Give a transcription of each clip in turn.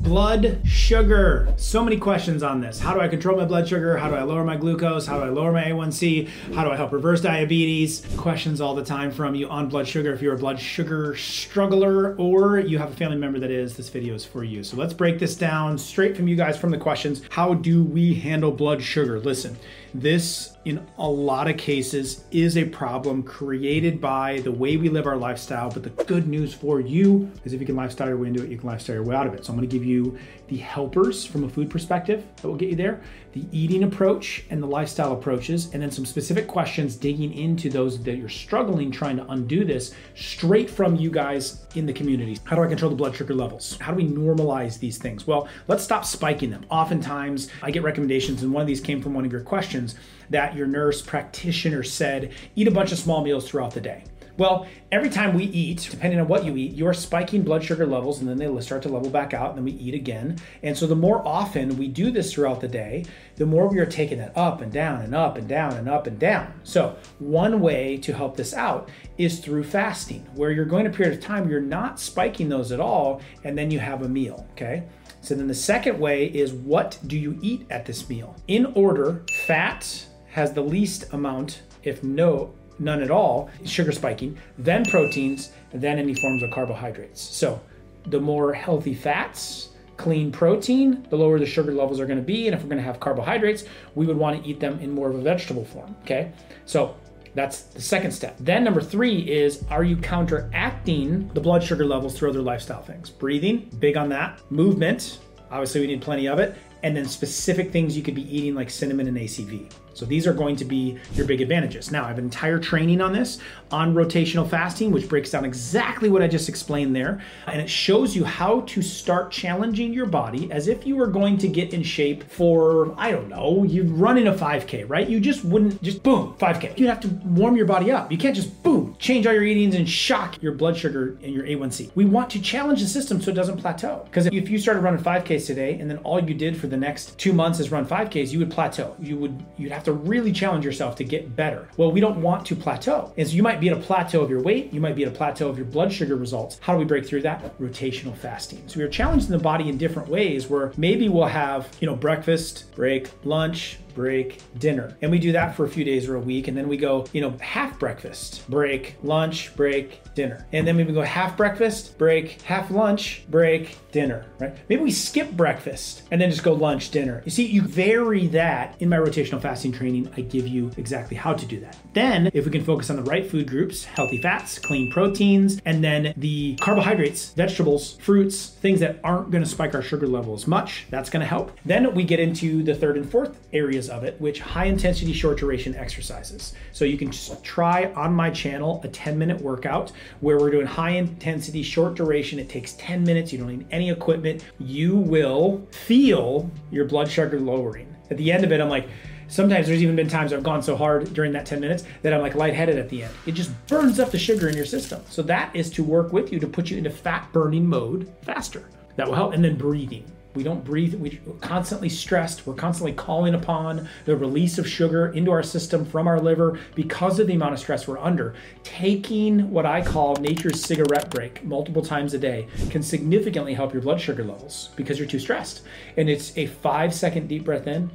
Blood sugar. So many questions on this. How do I control my blood sugar? How do I lower my glucose? How do I lower my A1C? How do I help reverse diabetes? Questions all the time from you on blood sugar. If you're a blood sugar struggler or you have a family member that is, this video is for you. So let's break this down straight from you guys from the questions. How do we handle blood sugar? Listen, this in a lot of cases is a problem created by the way we live our lifestyle. But the good news for you is if you can lifestyle your way into it, you can lifestyle your way out of it. So I'm going to give you the helpers from a food perspective that will get you there, the eating approach and the lifestyle approaches, and then some specific questions digging into those that you're struggling trying to undo this straight from you guys in the community. How do I control the blood sugar levels? How do we normalize these things? Well, let's stop spiking them. Oftentimes, I get recommendations, and one of these came from one of your questions that your nurse practitioner said eat a bunch of small meals throughout the day. Well, every time we eat, depending on what you eat, you're spiking blood sugar levels and then they start to level back out and then we eat again. And so the more often we do this throughout the day, the more we are taking that up and down and up and down and up and down. So, one way to help this out is through fasting, where you're going a period of time, you're not spiking those at all, and then you have a meal, okay? So then the second way is what do you eat at this meal? In order, fat has the least amount, if no none at all, sugar spiking, then proteins, then any forms of carbohydrates. So the more healthy fats, clean protein, the lower the sugar levels are going to be. And if we're going to have carbohydrates, we would want to eat them in more of a vegetable form. Okay. So that's the second step. Then number three is are you counteracting the blood sugar levels through other lifestyle things? Breathing, big on that. Movement, obviously we need plenty of it. And then specific things you could be eating like cinnamon and ACV. So these are going to be your big advantages. Now, I have an entire training on this on rotational fasting, which breaks down exactly what I just explained there. And it shows you how to start challenging your body as if you were going to get in shape for, I don't know, you're running a 5K, right? You just wouldn't just boom, 5K. You'd have to warm your body up. You can't just boom, change all your eatings and shock your blood sugar and your A1C. We want to challenge the system so it doesn't plateau. Because if you started running 5Ks today and then all you did for the next two months is run 5Ks, you would plateau. You would you'd have to really challenge yourself to get better. Well, we don't want to plateau. And so you might be at a plateau of your weight, you might be at a plateau of your blood sugar results. How do we break through that? Rotational fasting. So we are challenging the body in different ways where maybe we'll have, you know, breakfast, break, lunch, break, dinner. And we do that for a few days or a week. And then we go, you know, half breakfast, break, lunch, break, dinner. And then we go half breakfast, break, half lunch, break, dinner, right? Maybe we skip breakfast and then just go lunch, dinner. You see, you vary that in my rotational fasting training. I give you exactly how to do that. Then, if we can focus on the right food groups, healthy fats, clean proteins, and then the carbohydrates, vegetables, fruits, things that aren't to spike our sugar level as much, that's to help. Then we get into the third and fourth areas of it, which high intensity, short duration exercises. So you can just try on my channel a 10 minute workout where we're doing high intensity, short duration. It takes 10 minutes. You don't need any equipment. You will feel your blood sugar lowering. At the end of it, I'm like, sometimes there's even been times I've gone so hard during that 10 minutes that I'm like lightheaded at the end. It just burns up the sugar in your system. So that is to work with you to put you into fat burning mode faster. That will help. And then breathing. We don't breathe. We're constantly stressed. We're constantly calling upon the release of sugar into our system from our liver because of the amount of stress we're under. Taking what I call nature's cigarette break multiple times a day can significantly help your blood sugar levels because you're too stressed. And it's a five second deep breath in,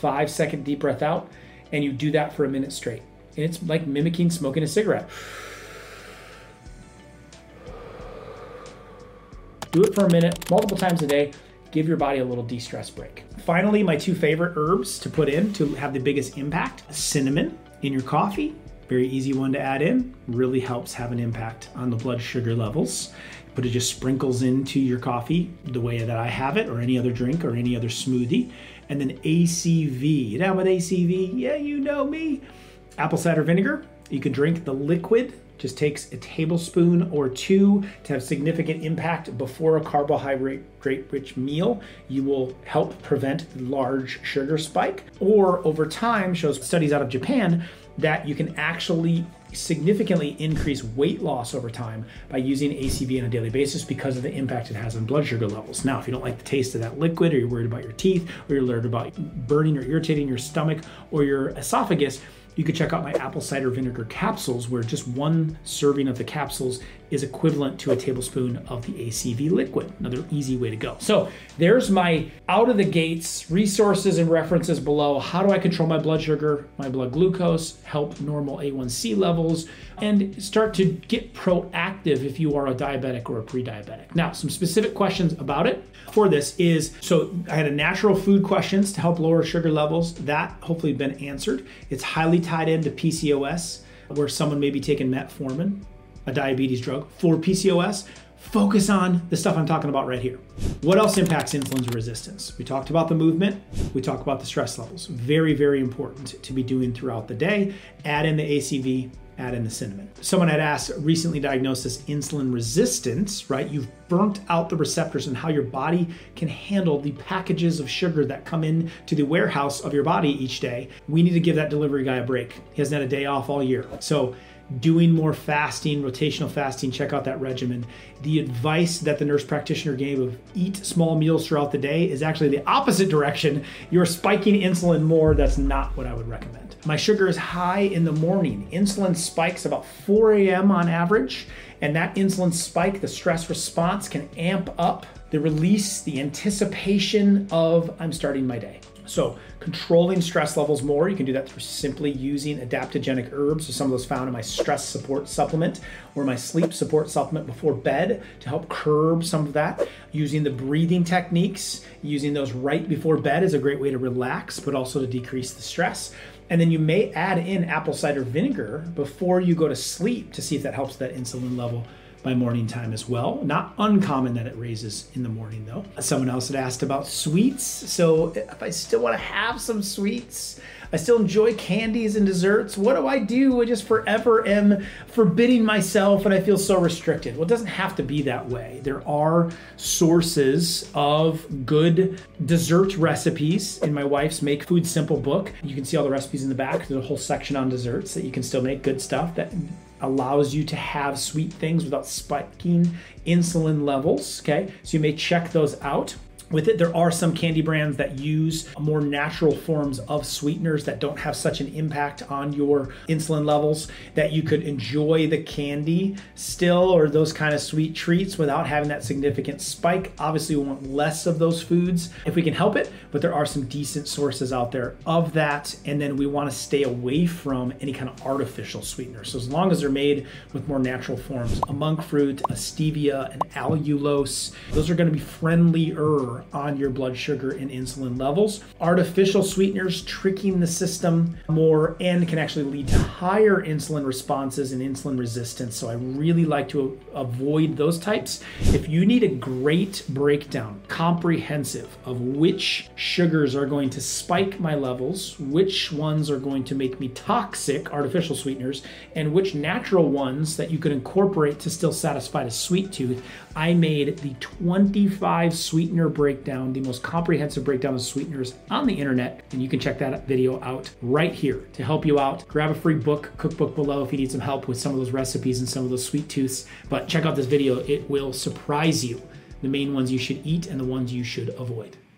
five second deep breath out, and you do that for a minute straight. And it's like mimicking smoking a cigarette. Do it for a minute, multiple times a day give your body a little de-stress break. Finally, my two favorite herbs to put in to have the biggest impact, cinnamon in your coffee, very easy one to add in, really helps have an impact on the blood sugar levels. But it just sprinkles into your coffee the way that I have it, or any other drink, or any other smoothie. And then ACV. You down with ACV? Yeah, you know me. Apple cider vinegar. You can drink the liquid just takes a tablespoon or two to have significant impact before a carbohydrate rich meal. You will help prevent large sugar spike. Or over time, shows studies out of Japan that you can actually significantly increase weight loss over time by using ACV on a daily basis because of the impact it has on blood sugar levels. Now, if you don't like the taste of that liquid, or you're worried about your teeth, or you're worried about burning or irritating your stomach or your esophagus, you could check out my apple cider vinegar capsules, where just one serving of the capsules is equivalent to a tablespoon of the ACV liquid. Another easy way to go. So there's my out of the gates resources and references below. How do I control my blood sugar, my blood glucose, help normal A1C levels, and start to get proactive if you are a diabetic or a pre diabetic. Now, some specific questions about it for this is so I had a natural food questions to help lower sugar levels. That hopefully been answered. It's highly tied into PCOS, where someone may be taking metformin, a diabetes drug, for PCOS. Focus on the stuff I'm talking about right here. What else impacts insulin resistance? We talked about the movement, we talked about the stress levels. Very, very important to be doing throughout the day. Add in the ACV, add in the cinnamon. Someone had asked recently diagnosed insulin resistance, right? You've burnt out the receptors and how your body can handle the packages of sugar that come in to the warehouse of your body each day. We need to give that delivery guy a break. He hasn't had a day off all year. So doing more fasting, rotational fasting, check out that regimen. The advice that the nurse practitioner gave of eat small meals throughout the day is actually the opposite direction. You're spiking insulin more. That's not what I would recommend. My sugar is high in the morning. Insulin spikes about 4 a.m. on average, and that insulin spike, the stress response, can amp up the release, the anticipation of I'm starting my day. So, controlling stress levels more, you can do that through simply using adaptogenic herbs. So, some of those found in my stress support supplement or my sleep support supplement before bed to help curb some of that. Using the breathing techniques, using those right before bed is a great way to relax, but also to decrease the stress. And then you may add in apple cider vinegar before you go to sleep to see if that helps that insulin level by morning time as well. Not uncommon that it raises in the morning though. Someone else had asked about sweets. So if I still want to have some sweets, I still enjoy candies and desserts. What do I do? I just forever am forbidding myself and I feel so restricted. Well, it doesn't have to be that way. There are sources of good dessert recipes in my wife's Make Food Simple book. You can see all the recipes in the back. There's a whole section on desserts that you can still make good stuff that allows you to have sweet things without spiking insulin levels. Okay, so you may check those out. With it, there are some candy brands that use more natural forms of sweeteners that don't have such an impact on your insulin levels that you could enjoy the candy still or those kind of sweet treats without having that significant spike. Obviously, we want less of those foods if we can help it, but there are some decent sources out there of that. And then we want to stay away from any kind of artificial sweeteners. So, as long as they're made with more natural forms, a monk fruit, a stevia, an allulose, those are going to be friendlier on your blood sugar and insulin levels. Artificial sweeteners tricking the system more and can actually lead to higher insulin responses and insulin resistance. So I really like to avoid those types. If you need a great breakdown, comprehensive of which sugars are going to spike my levels, which ones are going to make me toxic, artificial sweeteners, and which natural ones that you could incorporate to still satisfy the sweet tooth, I made the 25 sweetener breakdown, the most comprehensive breakdown of sweeteners on the internet. And you can check that video out right here to help you out. Grab a free book, cookbook below if you need some help with some of those recipes and some of those sweet tooths. But check out this video, it will surprise you the main ones you should eat and the ones you should avoid.